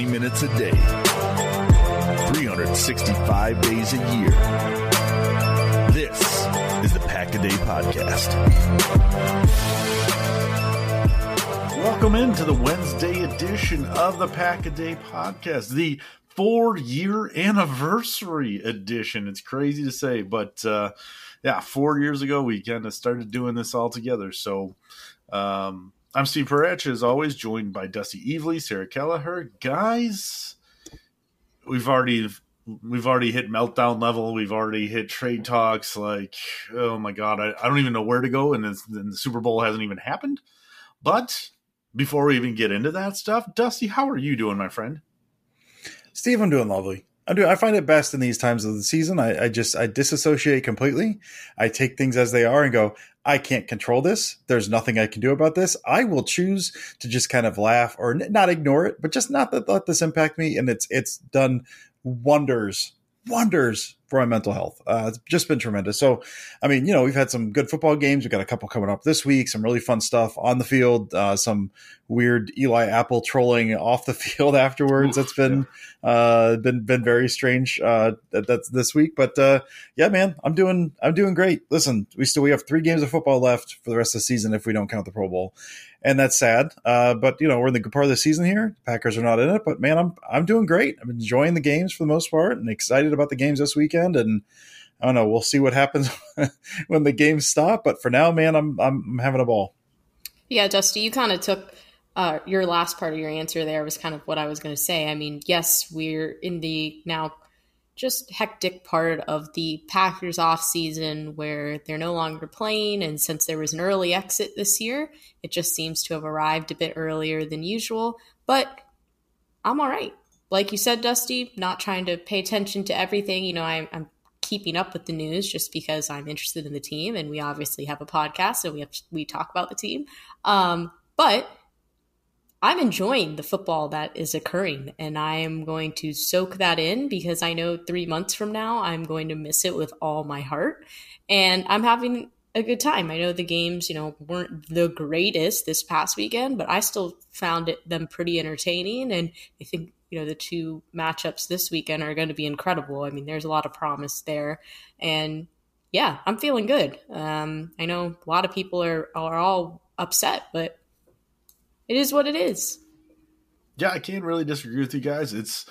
Twenty minutes a day, 365 days a year. This is the Pack a Day Podcast. Welcome into the Wednesday edition of the Pack a Day Podcast, the four year anniversary edition. It's crazy to say, but uh, yeah, four years ago we kind of started doing this all together. So um, I'm Steve Perech, as always, joined by Dusty Evely, Sarah Kelleher. Guys, we've already we've already hit meltdown level. We've already hit trade talks. Like, oh my god, I, I don't even know where to go, and, and the Super Bowl hasn't even happened. But before we even get into that stuff, Dusty, how are you doing, my friend? Steve, I'm doing lovely. I do. I find it best in these times of the season. I, I, just I disassociate completely. I take things as they are and go. I can't control this. There's nothing I can do about this. I will choose to just kind of laugh or n- not ignore it, but just not let this impact me. And it's it's done wonders, wonders for my mental health. Uh, it's just been tremendous. So, I mean, you know, we've had some good football games. We've got a couple coming up this week, some really fun stuff on the field, uh, some weird Eli Apple trolling off the field afterwards. Oof, that's been, yeah. uh, been, been very strange, uh, that, that's this week. But, uh, yeah, man, I'm doing, I'm doing great. Listen, we still, we have three games of football left for the rest of the season if we don't count the Pro Bowl and that's sad. Uh, but you know, we're in the good part of the season here. Packers are not in it, but man, I'm I'm doing great. I'm enjoying the games for the most part, and excited about the games this weekend. And I don't know, we'll see what happens when the games stop. But for now, man, I'm I'm having a ball. Yeah, Dusty, you kind of took uh, your last part of your answer there was kind of what I was going to say. I mean, yes, we're in the now just hectic part of the Packers off season where they're no longer playing and since there was an early exit this year, it just seems to have arrived a bit earlier than usual, but I'm all right. Like you said, Dusty, not trying to pay attention to everything. You know, I, I'm keeping up with the news just because I'm interested in the team, and we obviously have a podcast, so we have we talk about the team. Um, but I'm enjoying the football that is occurring and I am going to soak that in because I know three months from now I'm going to miss it with all my heart. And I'm having a good time. I know the games, you know, weren't the greatest this past weekend, but I still found it, them pretty entertaining. And I think, you know, the two matchups this weekend are going to be incredible. I mean, there's a lot of promise there. And yeah, I'm feeling good. Um, I know a lot of people are are all upset, but it is what it is. Yeah, I can't really disagree with you guys. It's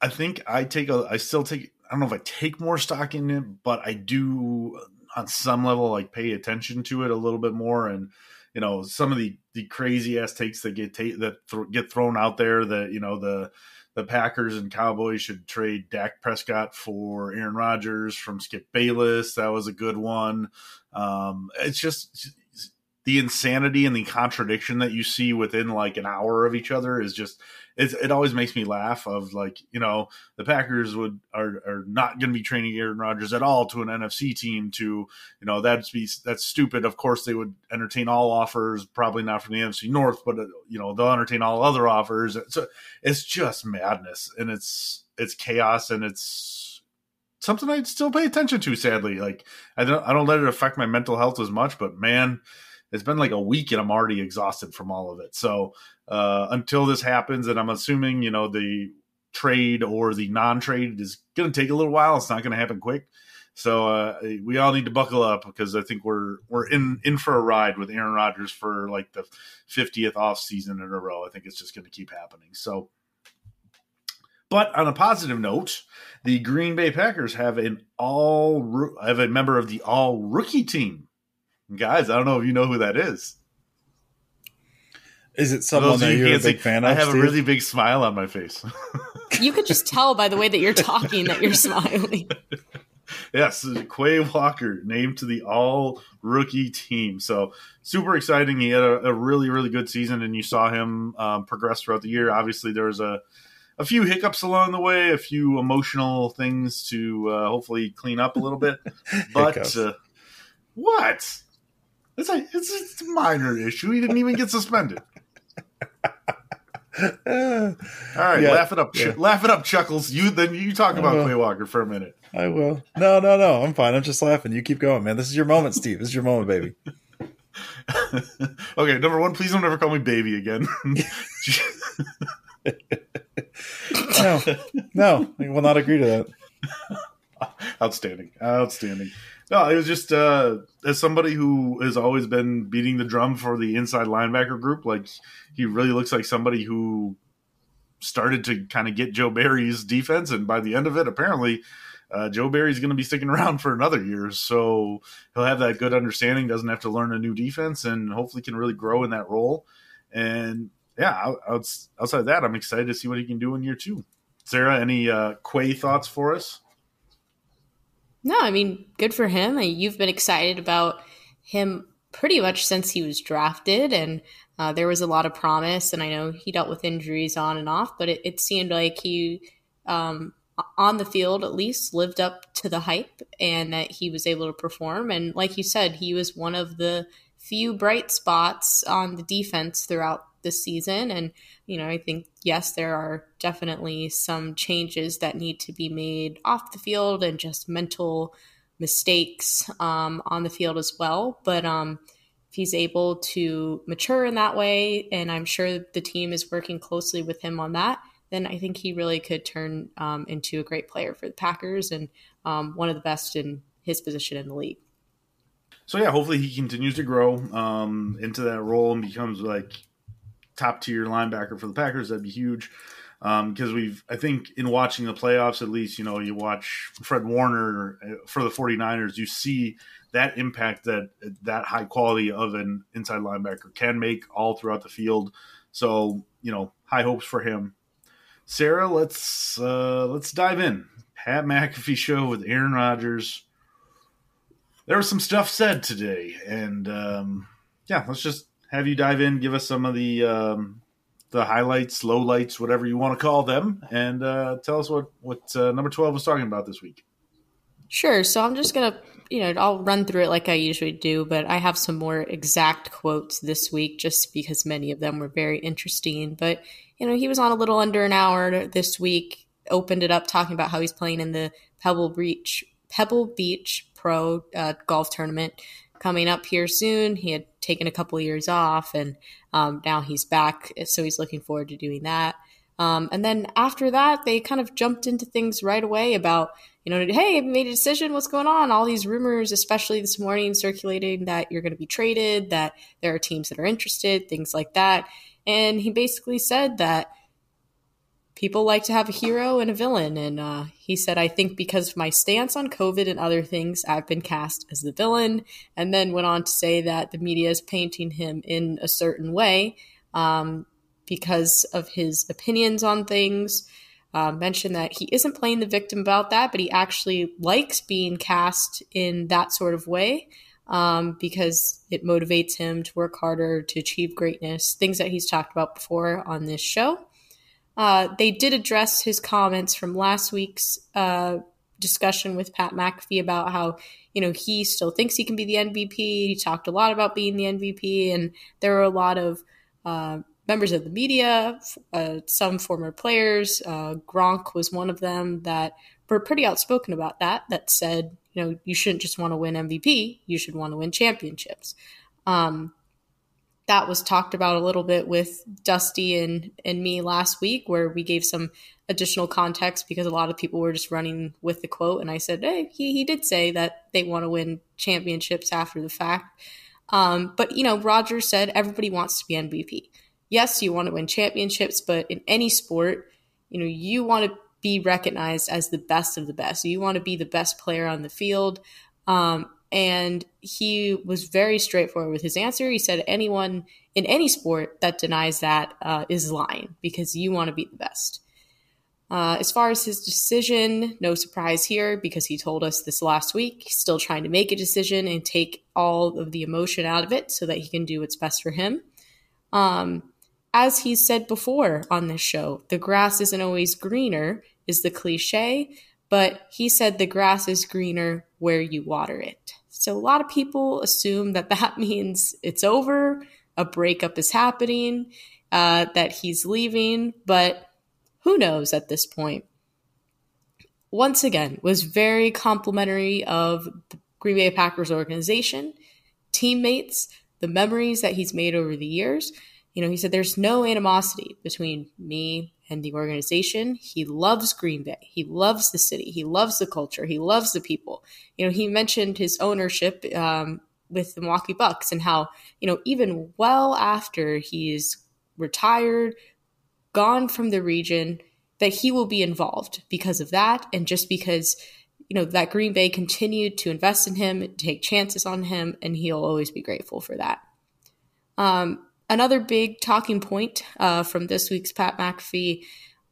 I think I take a I still take I don't know if I take more stock in it, but I do on some level like pay attention to it a little bit more and you know some of the the crazy ass takes that get ta- that th- get thrown out there that you know the the Packers and Cowboys should trade Dak Prescott for Aaron Rodgers from Skip Bayless. That was a good one. Um, it's just the insanity and the contradiction that you see within like an hour of each other is just it, always makes me laugh of like you know the packers would are, are not going to be training aaron rodgers at all to an nfc team to you know that's be that's stupid. Of course they would entertain all offers probably not from the nfc north but uh, you know they'll entertain all other offers. So it's just madness and it's it's chaos and it's something i still pay attention to sadly. Like i don't i don't let it affect my mental health as much but man it's been like a week and I'm already exhausted from all of it. So uh, until this happens, and I'm assuming you know the trade or the non-trade is going to take a little while. It's not going to happen quick. So uh, we all need to buckle up because I think we're we're in in for a ride with Aaron Rodgers for like the 50th off season in a row. I think it's just going to keep happening. So, but on a positive note, the Green Bay Packers have an all have a member of the all rookie team guys, I don't know if you know who that is. Is it someone that you're a big see, fan of? I have Steve? a really big smile on my face. you could just tell by the way that you're talking that you're smiling. yes, Quay Walker named to the all rookie team. So super exciting. He had a, a, really, really good season, and you saw him um, progress throughout the year. Obviously, there was a a few hiccups along the way, a few emotional things to uh, hopefully clean up a little bit. but uh, what? It's a it's, a minor issue. He didn't even get suspended. All right, yeah, laugh it up, yeah. laugh it up, Chuckles. You then you talk about uh-huh. Quay Walker for a minute. I will. No, no, no. I'm fine. I'm just laughing. You keep going, man. This is your moment, Steve. This is your moment, baby. okay, number one, please don't ever call me baby again. no, no, I will not agree to that. Outstanding, outstanding. No, it was just uh, as somebody who has always been beating the drum for the inside linebacker group. Like he really looks like somebody who started to kind of get Joe Barry's defense, and by the end of it, apparently. Uh, Joe Barry's going to be sticking around for another year, so he'll have that good understanding. Doesn't have to learn a new defense, and hopefully can really grow in that role. And yeah, outside that, I'm excited to see what he can do in year two. Sarah, any uh, Quay thoughts for us? No, I mean, good for him. You've been excited about him pretty much since he was drafted, and uh, there was a lot of promise. And I know he dealt with injuries on and off, but it, it seemed like he, um, on the field at least, lived up to the hype and that he was able to perform. And like you said, he was one of the few bright spots on the defense throughout this season. And, you know, I think, yes, there are definitely some changes that need to be made off the field and just mental mistakes um, on the field as well. But um, if he's able to mature in that way, and I'm sure the team is working closely with him on that, then I think he really could turn um, into a great player for the Packers and um, one of the best in his position in the league. So yeah, hopefully he continues to grow um, into that role and becomes like top tier linebacker for the Packers. That'd be huge. Because um, we've, I think, in watching the playoffs, at least, you know, you watch Fred Warner uh, for the 49ers, you see that impact that that high quality of an inside linebacker can make all throughout the field. So, you know, high hopes for him. Sarah, let's uh, let's dive in. Pat McAfee show with Aaron Rodgers. There was some stuff said today, and um, yeah, let's just have you dive in, give us some of the um, the highlights, lowlights, whatever you want to call them, and uh, tell us what what uh, number twelve was talking about this week. Sure. So I'm just gonna, you know, I'll run through it like I usually do, but I have some more exact quotes this week, just because many of them were very interesting. But you know, he was on a little under an hour this week. Opened it up talking about how he's playing in the Pebble Beach Pebble Beach Pro uh, Golf Tournament coming up here soon. He had taken a couple years off, and um, now he's back, so he's looking forward to doing that. Um, and then after that, they kind of jumped into things right away about you know, hey, I made a decision. What's going on? All these rumors, especially this morning, circulating that you're going to be traded, that there are teams that are interested, things like that. And he basically said that people like to have a hero and a villain. And uh, he said, I think because of my stance on COVID and other things, I've been cast as the villain. And then went on to say that the media is painting him in a certain way um, because of his opinions on things uh, mentioned that he isn't playing the victim about that, but he actually likes being cast in that sort of way um, because it motivates him to work harder to achieve greatness, things that he's talked about before on this show. Uh, they did address his comments from last week's uh, discussion with Pat McAfee about how you know he still thinks he can be the MVP. He talked a lot about being the MVP, and there were a lot of uh, members of the media, uh, some former players. Uh, Gronk was one of them that were pretty outspoken about that. That said, you know, you shouldn't just want to win MVP; you should want to win championships. Um, that was talked about a little bit with Dusty and and me last week, where we gave some additional context because a lot of people were just running with the quote, and I said, "Hey, he he did say that they want to win championships after the fact." Um, but you know, Roger said everybody wants to be MVP yes, you want to win championships, but in any sport, you know, you want to be recognized as the best of the best. You want to be the best player on the field. Um, and he was very straightforward with his answer. He said, anyone in any sport that denies that uh, is lying because you want to be the best. Uh, as far as his decision, no surprise here because he told us this last week. He's still trying to make a decision and take all of the emotion out of it so that he can do what's best for him. Um, as he said before on this show, the grass isn't always greener, is the cliche, but he said the grass is greener where you water it. So a lot of people assume that that means it's over, a breakup is happening, uh, that he's leaving, but who knows at this point? Once again, was very complimentary of the Green Bay Packers organization, teammates, the memories that he's made over the years you know, he said there's no animosity between me and the organization. He loves Green Bay. He loves the city. He loves the culture. He loves the people. You know, he mentioned his ownership um, with the Milwaukee Bucks and how, you know, even well after he's retired, gone from the region, that he will be involved because of that and just because you know that Green Bay continued to invest in him, take chances on him, and he'll always be grateful for that. Um, Another big talking point uh, from this week's Pat McAfee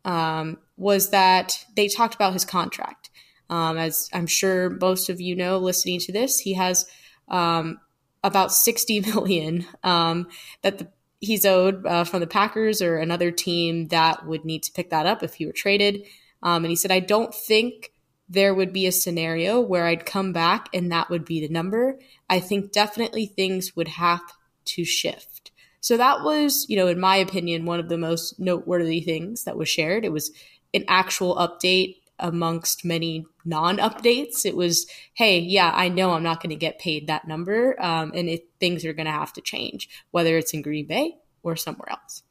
um, was that they talked about his contract. Um, as I'm sure most of you know, listening to this, he has um, about 60 million um, that the, he's owed uh, from the Packers or another team that would need to pick that up if he were traded. Um, and he said, I don't think there would be a scenario where I'd come back and that would be the number. I think definitely things would have to shift. So that was, you know, in my opinion, one of the most noteworthy things that was shared. It was an actual update amongst many non updates. It was, hey, yeah, I know I'm not going to get paid that number. Um, and it, things are going to have to change, whether it's in Green Bay or somewhere else.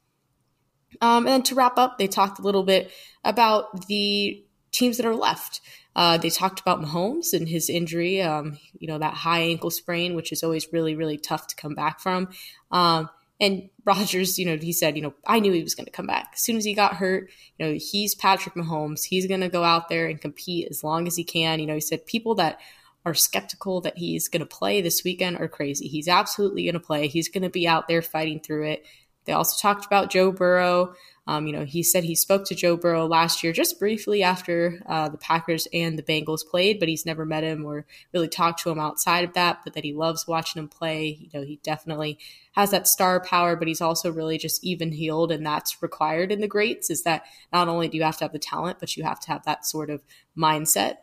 Um, and to wrap up, they talked a little bit about the teams that are left. Uh, they talked about Mahomes and his injury, um, you know, that high ankle sprain, which is always really, really tough to come back from. Um, and Rodgers, you know, he said, you know, I knew he was going to come back. As soon as he got hurt, you know, he's Patrick Mahomes. He's going to go out there and compete as long as he can. You know, he said people that are skeptical that he's going to play this weekend are crazy. He's absolutely going to play. He's going to be out there fighting through it. They also talked about Joe Burrow. Um, you know, he said he spoke to Joe Burrow last year just briefly after uh, the Packers and the Bengals played, but he's never met him or really talked to him outside of that. But that he loves watching him play. You know, he definitely has that star power, but he's also really just even heeled, and that's required in the greats. Is that not only do you have to have the talent, but you have to have that sort of mindset.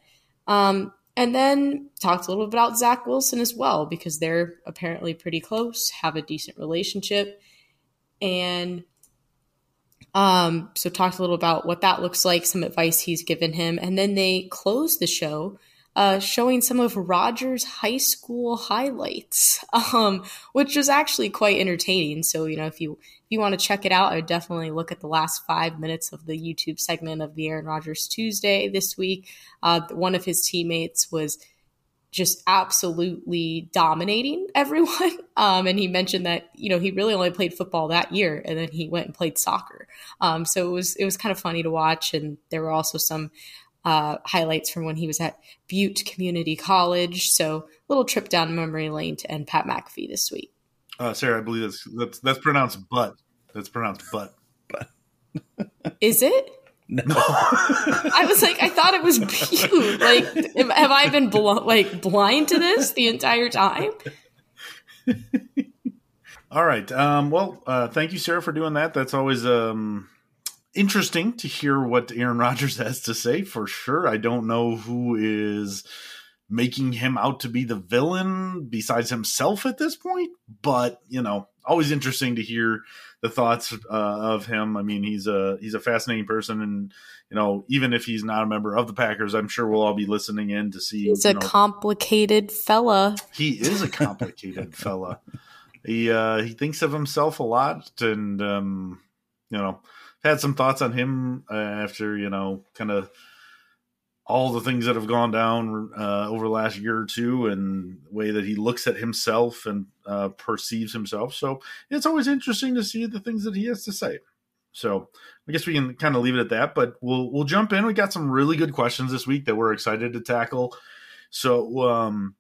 Um, and then talked a little bit about Zach Wilson as well, because they're apparently pretty close, have a decent relationship. And um, so talked a little about what that looks like, some advice he's given him, and then they closed the show uh, showing some of Rodgers' high school highlights, um, which was actually quite entertaining. So, you know, if you if you want to check it out, I would definitely look at the last five minutes of the YouTube segment of the Aaron Rodgers Tuesday this week. Uh, one of his teammates was just absolutely dominating everyone. Um, and he mentioned that you know he really only played football that year, and then he went and played soccer. Um, so it was it was kind of funny to watch, and there were also some uh, highlights from when he was at Butte Community College. So a little trip down memory lane to end Pat McAfee this week. Uh, Sarah, I believe that's that's that's pronounced butt. That's pronounced butt. But Is it? No, I was like, I thought it was Butte. Like, am- have I been bl- like blind to this the entire time? All right. Um, well, uh, thank you, Sarah, for doing that. That's always um, interesting to hear what Aaron Rodgers has to say. For sure, I don't know who is making him out to be the villain besides himself at this point, but you know, always interesting to hear the thoughts uh, of him. I mean, he's a he's a fascinating person, and you know, even if he's not a member of the Packers, I'm sure we'll all be listening in to see. He's a know, complicated fella. he is a complicated fella. He uh, he thinks of himself a lot, and um, you know, had some thoughts on him uh, after you know, kind of all the things that have gone down uh, over the last year or two, and the way that he looks at himself and uh, perceives himself. So it's always interesting to see the things that he has to say. So I guess we can kind of leave it at that, but we'll we'll jump in. We got some really good questions this week that we're excited to tackle. So um,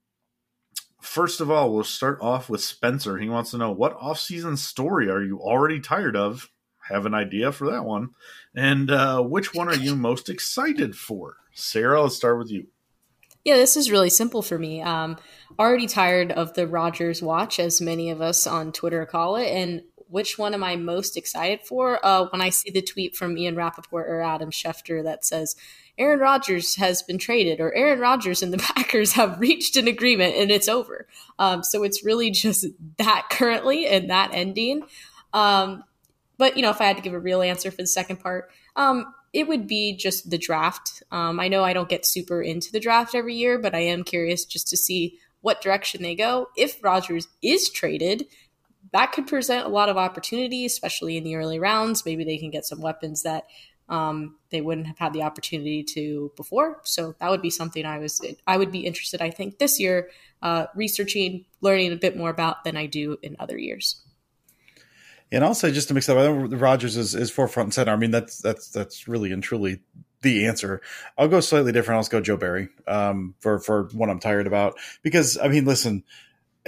first of all, we'll start off with Spencer. He wants to know what off-season story are you already tired of? Have an idea for that one, and uh, which one are you most excited for? Sarah, let's start with you. Yeah, this is really simple for me. Um, already tired of the Rodgers watch, as many of us on Twitter call it. And which one am I most excited for? Uh, when I see the tweet from Ian Rapoport or Adam Schefter that says, Aaron Rodgers has been traded, or Aaron Rodgers and the Packers have reached an agreement and it's over. Um, so it's really just that currently and that ending. Um, but, you know, if I had to give a real answer for the second part, um, it would be just the draft. Um, I know I don't get super into the draft every year, but I am curious just to see what direction they go. If Rodgers is traded, that could present a lot of opportunity, especially in the early rounds. Maybe they can get some weapons that um, they wouldn't have had the opportunity to before. So that would be something I was I would be interested. I think this year, uh, researching, learning a bit more about than I do in other years. And I'll say just to mix up, I think Rodgers is, is forefront and center. I mean, that's that's that's really and truly the answer. I'll go slightly different. I'll just go Joe Barry um, for for what I'm tired about because I mean, listen,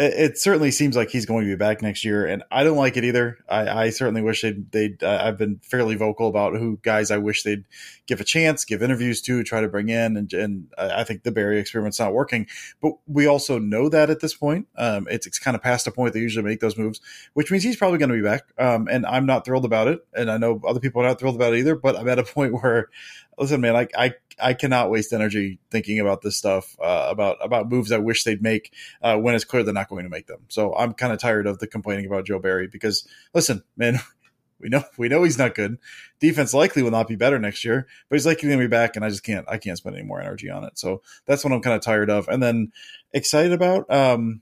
it, certainly seems like he's going to be back next year, and I don't like it either. I, I certainly wish they'd. they'd uh, I've been fairly vocal about who guys I wish they'd give a chance, give interviews to, try to bring in, and and I think the Barry experiment's not working. But we also know that at this point, um, it's, it's kind of past the point they usually make those moves, which means he's probably going to be back. Um, and I'm not thrilled about it, and I know other people are not thrilled about it either. But I'm at a point where, listen, man, I I, I cannot waste energy thinking about this stuff uh, about about moves I wish they'd make uh, when it's clear they're not going to make them. So I'm kind of tired of the complaining about Joe Barry because listen, man. We know we know he's not good. Defense likely will not be better next year, but he's likely going to be back, and I just can't I can't spend any more energy on it. So that's what I'm kind of tired of. And then excited about. Um,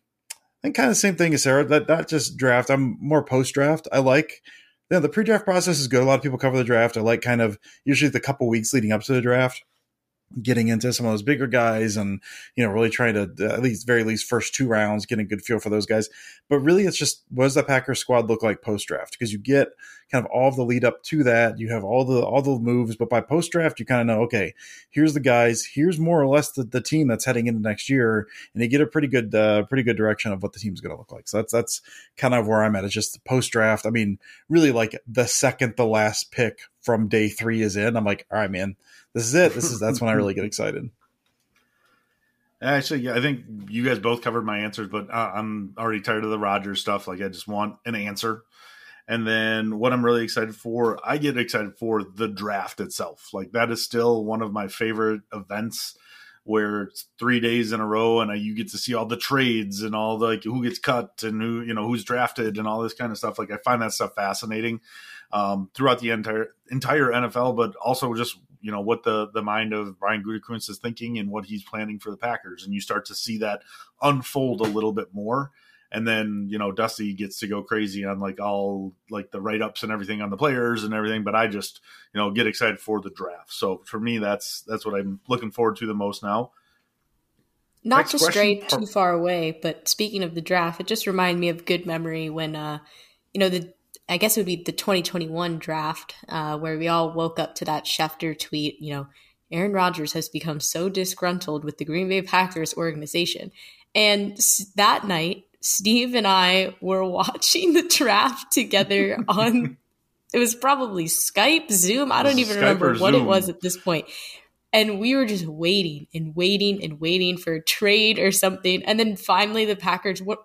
think kind of the same thing as Sarah. That not just draft. I'm more post draft. I like. You know, the pre-draft process is good. A lot of people cover the draft. I like kind of usually the couple weeks leading up to the draft getting into some of those bigger guys and you know really trying to uh, at least very least first two rounds getting a good feel for those guys but really it's just what does the packers squad look like post draft because you get kind of all the lead up to that you have all the all the moves but by post draft you kind of know okay here's the guys here's more or less the, the team that's heading into next year and you get a pretty good uh, pretty good direction of what the team's going to look like so that's that's kind of where i'm at it's just post draft i mean really like the second the last pick from day three is in i'm like all right man this is it. This is that's when I really get excited. Actually, yeah, I think you guys both covered my answers, but uh, I'm already tired of the Rodgers stuff. Like, I just want an answer. And then what I'm really excited for, I get excited for the draft itself. Like, that is still one of my favorite events where it's three days in a row and you get to see all the trades and all the like who gets cut and who you know who's drafted and all this kind of stuff like i find that stuff fascinating um, throughout the entire entire nfl but also just you know what the the mind of Brian Gutekunst is thinking and what he's planning for the Packers, and you start to see that unfold a little bit more. And then you know Dusty gets to go crazy on like all like the write ups and everything on the players and everything, but I just you know get excited for the draft. So for me, that's that's what I'm looking forward to the most now. Not Next to stray too far away, but speaking of the draft, it just reminded me of good memory when uh you know the I guess it would be the 2021 draft, uh, where we all woke up to that Schefter tweet. You know, Aaron Rodgers has become so disgruntled with the Green Bay Packers organization. And that night, Steve and I were watching the draft together on, it was probably Skype, Zoom. I don't even Skype remember what Zoom. it was at this point. And we were just waiting and waiting and waiting for a trade or something. And then finally, the Packers, what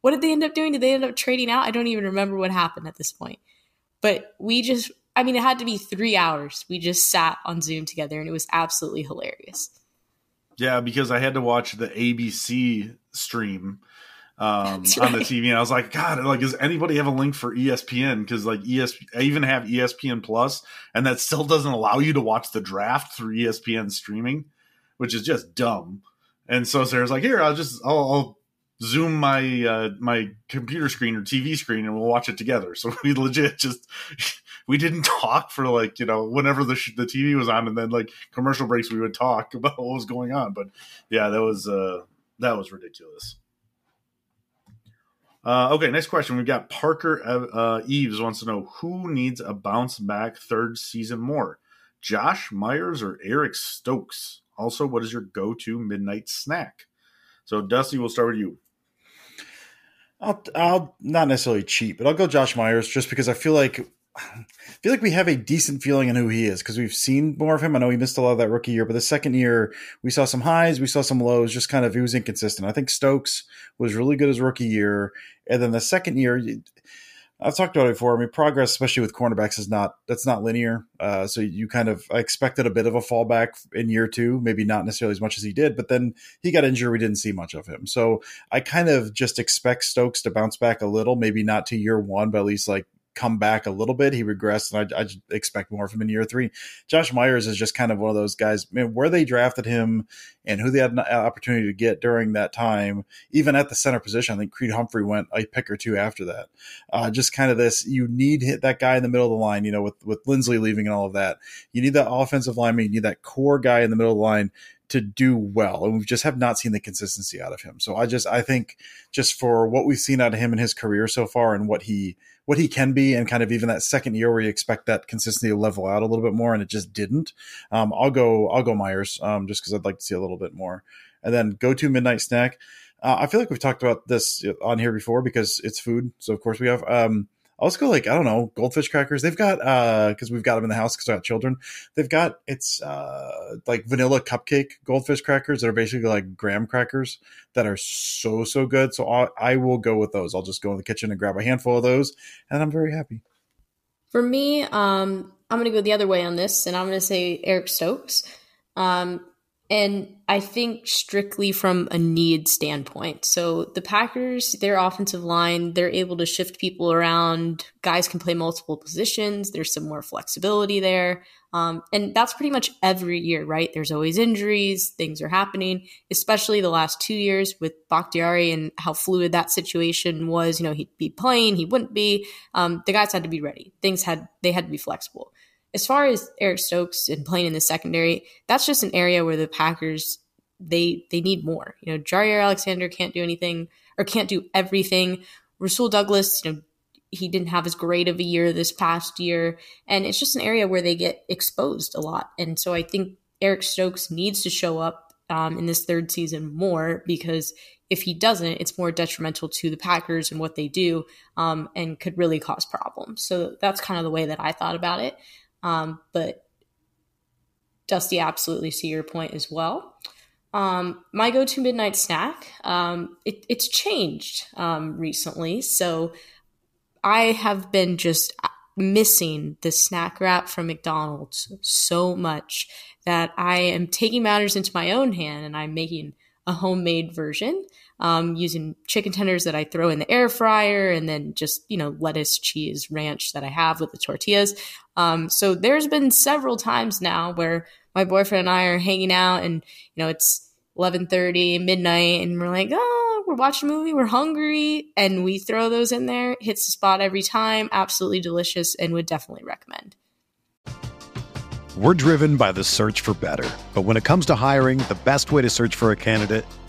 what did they end up doing? Did they end up trading out? I don't even remember what happened at this point. But we just, I mean, it had to be three hours. We just sat on Zoom together and it was absolutely hilarious. Yeah, because I had to watch the ABC stream um, right. on the TV, and I was like, God, like, does anybody have a link for ESPN? Because like ES, I even have ESPN Plus, and that still doesn't allow you to watch the draft through ESPN streaming, which is just dumb. And so Sarah's like, here, I'll just, I'll, I'll zoom my uh, my computer screen or TV screen and we'll watch it together. So we legit just we didn't talk for like you know whenever the sh- the TV was on, and then like commercial breaks we would talk about what was going on. But yeah, that was uh, that was ridiculous. Uh, okay, next question. We've got Parker uh, Eves wants to know who needs a bounce back third season more, Josh Myers or Eric Stokes. Also, what is your go to midnight snack? So, Dusty, we'll start with you. I'll, I'll not necessarily cheat, but I'll go Josh Myers just because I feel like I feel like we have a decent feeling on who he is because we've seen more of him. I know he missed a lot of that rookie year, but the second year we saw some highs, we saw some lows. Just kind of he was inconsistent. I think Stokes was really good his rookie year, and then the second year I've talked about it before. I mean, progress, especially with cornerbacks, is not that's not linear. Uh, so you kind of I expected a bit of a fallback in year two, maybe not necessarily as much as he did, but then he got injured. We didn't see much of him. So I kind of just expect Stokes to bounce back a little, maybe not to year one, but at least like come back a little bit. He regressed, and I, I expect more from him in year three. Josh Myers is just kind of one of those guys. Man, where they drafted him and who they had an opportunity to get during that time, even at the center position, I think Creed Humphrey went a pick or two after that. Uh, just kind of this, you need hit that guy in the middle of the line. You know, with with Linsley leaving and all of that, you need that offensive lineman. You need that core guy in the middle of the line to do well and we just have not seen the consistency out of him so i just i think just for what we've seen out of him in his career so far and what he what he can be and kind of even that second year where you expect that consistency to level out a little bit more and it just didn't. Um, I'll go I'll go Myers um, just because I'd like to see a little bit more. And then go to midnight snack. Uh, I feel like we've talked about this on here before because it's food. So of course we have. Um, I'll just go like I don't know goldfish crackers. They've got uh because we've got them in the house because I got children. They've got it's uh like vanilla cupcake goldfish crackers that are basically like graham crackers that are so so good. So I, I will go with those. I'll just go in the kitchen and grab a handful of those, and I'm very happy. For me, um, I'm going to go the other way on this, and I'm going to say Eric Stokes. Um, and I think strictly from a need standpoint. So the Packers, their offensive line, they're able to shift people around. Guys can play multiple positions. There's some more flexibility there. Um, and that's pretty much every year, right? There's always injuries, things are happening, especially the last two years with Bakhtiari and how fluid that situation was. You know, he'd be playing, he wouldn't be. Um, the guys had to be ready. Things had, they had to be flexible as far as Eric Stokes and playing in the secondary, that's just an area where the Packers they they need more. You know, Jaire Alexander can't do anything or can't do everything. Rasul Douglas, you know, he didn't have as great of a year this past year, and it's just an area where they get exposed a lot. And so I think Eric Stokes needs to show up um, in this third season more because if he doesn't, it's more detrimental to the Packers and what they do, um, and could really cause problems. So that's kind of the way that I thought about it. Um, but Dusty, absolutely see your point as well. Um, my go-to midnight snack, um, it, it's changed um, recently, so I have been just missing the snack wrap from McDonald's so much that I am taking matters into my own hand and I'm making a homemade version. Um, using chicken tenders that I throw in the air fryer, and then just you know lettuce, cheese, ranch that I have with the tortillas. Um, so there's been several times now where my boyfriend and I are hanging out, and you know it's 11:30 midnight, and we're like, oh, we're watching a movie, we're hungry, and we throw those in there. Hits the spot every time. Absolutely delicious, and would definitely recommend. We're driven by the search for better, but when it comes to hiring, the best way to search for a candidate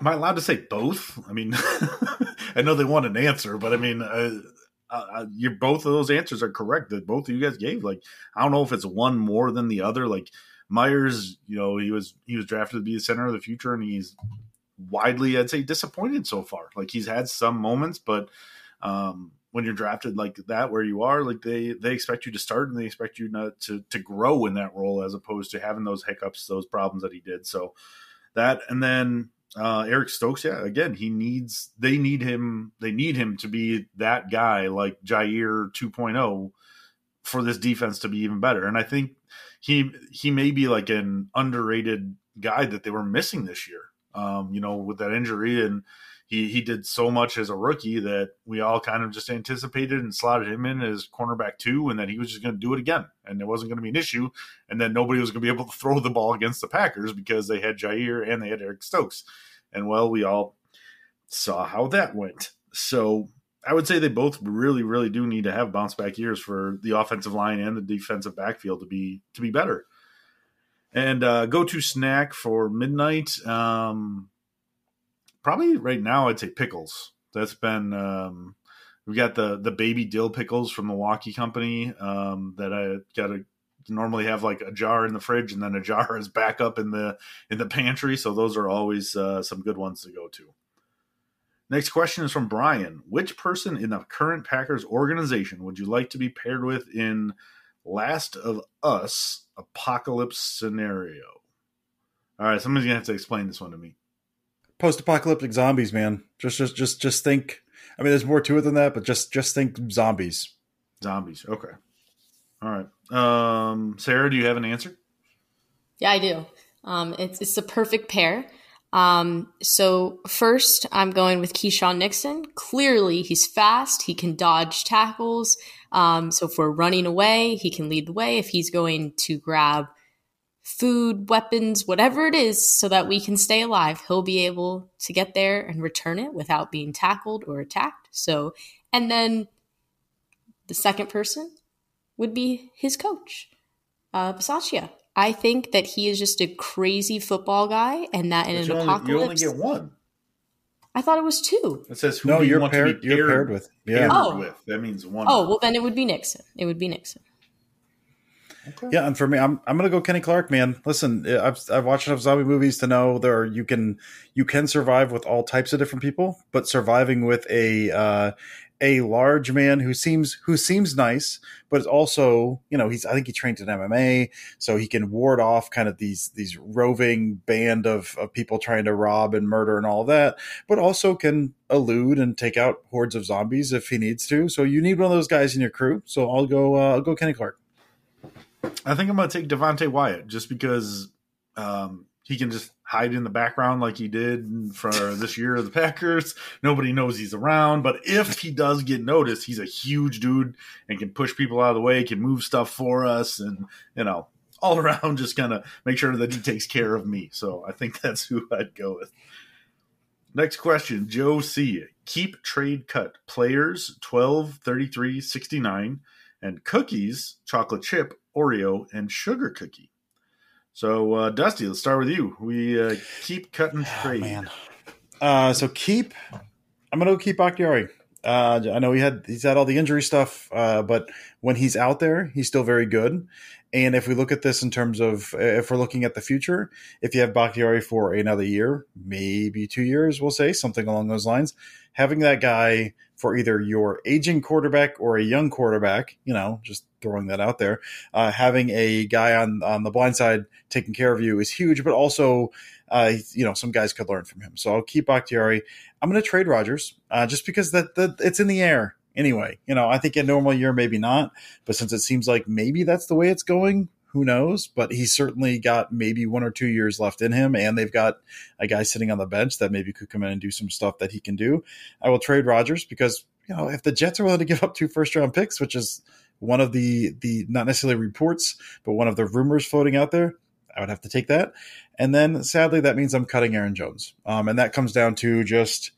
Am I allowed to say both? I mean, I know they want an answer, but I mean, uh, uh, you both of those answers are correct that both of you guys gave. Like, I don't know if it's one more than the other. Like Myers, you know, he was he was drafted to be the center of the future, and he's widely, I'd say, disappointed so far. Like he's had some moments, but um, when you're drafted like that, where you are, like they they expect you to start and they expect you not to to grow in that role as opposed to having those hiccups, those problems that he did. So that, and then uh, Eric Stokes, yeah, again, he needs they need him they need him to be that guy like Jaire 2.0 for this defense to be even better. And I think he he may be like an underrated guy that they were missing this year. Um, you know, with that injury and he he did so much as a rookie that we all kind of just anticipated and slotted him in as cornerback two, and that he was just going to do it again, and it wasn't going to be an issue, and then nobody was going to be able to throw the ball against the Packers because they had Jaire and they had Eric Stokes, and well, we all saw how that went. So I would say they both really, really do need to have bounce back years for the offensive line and the defensive backfield to be to be better. And uh, go to snack for midnight. Um, probably right now I'd say pickles. That's been um, we got the the baby dill pickles from the Milwaukee company um, that I got to normally have like a jar in the fridge and then a jar is back up in the in the pantry. So those are always uh, some good ones to go to. Next question is from Brian. Which person in the current Packers organization would you like to be paired with in Last of Us apocalypse scenario? All right, somebody's gonna have to explain this one to me post-apocalyptic zombies, man. Just just just just think. I mean, there's more to it than that, but just just think zombies. Zombies. Okay. All right. Um, Sarah, do you have an answer? Yeah, I do. Um, it's it's a perfect pair. Um, so first, I'm going with Keisean Nixon. Clearly, he's fast. He can dodge tackles. Um, so if we're running away, he can lead the way. If he's going to grab food, weapons, whatever it is, so that we can stay alive. He'll be able to get there and return it without being tackled or attacked. So, and then the second person would be his coach, uh, Bisaccia. I think that he is just a crazy football guy, and that in an you apocalypse, only, you only get one. I thought it was two. It says who No, you you're want paired- to be you're paired, paired with- yeah. paired Oh. with. That means one. Oh well, then it would be Nixon. It would be Nixon. Okay. Yeah, and for me, I'm I'm gonna go Kenny Clark, man. Listen, I've I've watched enough zombie movies to know there are, you can you can survive with all types of different people, but surviving with a uh, a large man who seems who seems nice, but is also you know he's I think he trained in MMA, so he can ward off kind of these these roving band of, of people trying to rob and murder and all that, but also can elude and take out hordes of zombies if he needs to. So you need one of those guys in your crew. So I'll go uh, I'll go Kenny Clark. I think I'm going to take Devonte Wyatt just because um, he can just hide in the background like he did for this year of the Packers. Nobody knows he's around, but if he does get noticed, he's a huge dude and can push people out of the way, can move stuff for us, and you know, all around just kind of make sure that he takes care of me. So I think that's who I'd go with. Next question, Joe C. Keep trade cut players 12, 33, 69, and cookies, chocolate chip, Oreo, and sugar cookie. So, uh, Dusty, let's start with you. We uh, keep cutting oh, trade. Oh, man. Uh, so keep. I'm gonna keep Bakhtiari. Uh, I know he had he's had all the injury stuff, uh, but when he's out there, he's still very good. And if we look at this in terms of if we're looking at the future, if you have Bakhtiari for another year, maybe two years, we'll say something along those lines, having that guy for either your aging quarterback or a young quarterback, you know, just throwing that out there. Uh, having a guy on on the blind side taking care of you is huge, but also, uh, you know, some guys could learn from him. So I'll keep Bakhtiari. I'm going to trade Rodgers uh, just because that the, it's in the air anyway. You know, I think a normal year maybe not, but since it seems like maybe that's the way it's going, who knows? But he's certainly got maybe one or two years left in him, and they've got a guy sitting on the bench that maybe could come in and do some stuff that he can do. I will trade Rodgers because you know if the Jets are willing to give up two first round picks, which is one of the the not necessarily reports, but one of the rumors floating out there, I would have to take that. And then sadly, that means I'm cutting Aaron Jones, um, and that comes down to just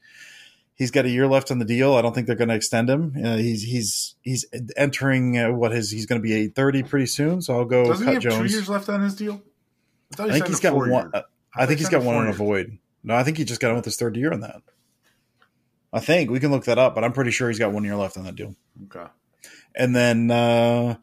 he's got a year left on the deal. I don't think they're going to extend him. Uh, he's he's he's entering uh, what his he's going to be a thirty pretty soon. So I'll go Doesn't cut he have Jones. Two years left on his deal. I, I think he's got one. Uh, I, I think he's got one on a void. No, I think he just got on with his third year on that. I think we can look that up, but I'm pretty sure he's got one year left on that deal. Okay. And then uh,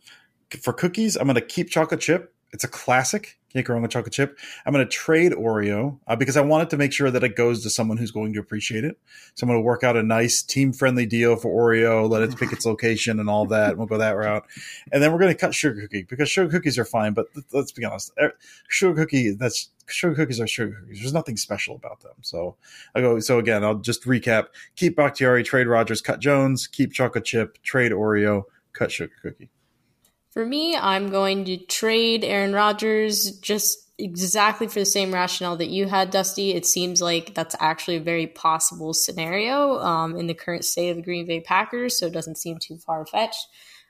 for cookies, I'm going to keep chocolate chip. It's a classic. Can't go wrong with chocolate chip. I'm going to trade Oreo uh, because I wanted to make sure that it goes to someone who's going to appreciate it. So I'm going to work out a nice team friendly deal for Oreo, let it pick its location and all that. we'll go that route. And then we're going to cut sugar cookie because sugar cookies are fine. But let's be honest, er, sugar cookie, that's sugar cookies are sugar cookies. There's nothing special about them. So I go, so again, I'll just recap keep Bakhtiari, trade Rodgers, cut Jones, keep chocolate chip, trade Oreo, cut sugar cookie. For me, I'm going to trade Aaron Rodgers just exactly for the same rationale that you had, Dusty. It seems like that's actually a very possible scenario um, in the current state of the Green Bay Packers, so it doesn't seem too far fetched.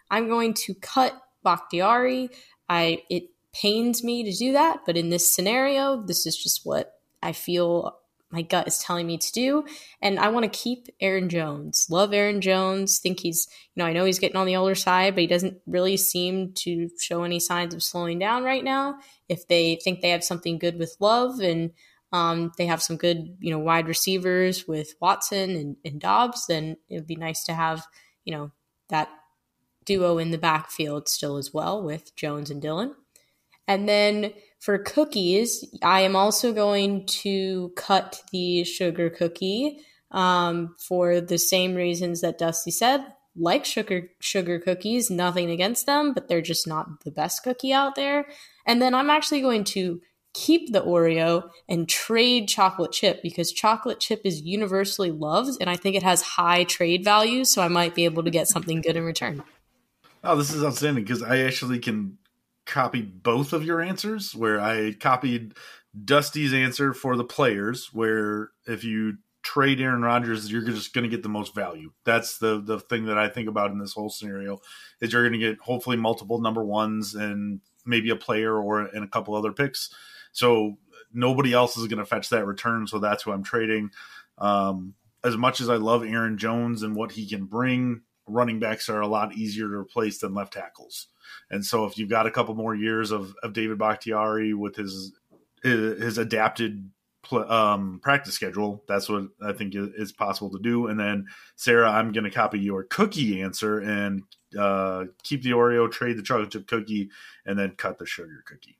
I'm going to cut Bakhtiari. I it pains me to do that, but in this scenario, this is just what I feel my gut is telling me to do. And I want to keep Aaron Jones. Love Aaron Jones. Think he's, you know, I know he's getting on the older side, but he doesn't really seem to show any signs of slowing down right now. If they think they have something good with Love and um, they have some good, you know, wide receivers with Watson and, and Doubs, then it would be nice to have, you know, that duo in the backfield still as well with Jones and Dillon. And then for cookies, I am also going to cut the sugar cookie um, for the same reasons that Dusty said. Like sugar sugar cookies, nothing against them, but they're just not the best cookie out there. And then I'm actually going to keep the Oreo and trade chocolate chip because chocolate chip is universally loved and I think it has high trade value, so I might be able to get something good in return. Oh, this is outstanding because I actually can copied both of your answers where I copied Dusty's answer for the players where if you trade Aaron Rodgers, you're just going to get the most value. That's the the thing that I think about in this whole scenario is you're going to get hopefully multiple number ones and maybe a player or and a couple other picks. So nobody else is going to fetch that return. So that's who I'm trading. Um, as much as I love Aaron Jones and what he can bring, running backs are a lot easier to replace than left tackles. And so if you've got a couple more years of, of David Bakhtiari with his his adapted um, practice schedule, that's what I think is possible to do. And then Sarah, I'm going to copy your cookie answer and uh, keep the Oreo, trade the chocolate chip cookie, and then cut the sugar cookie?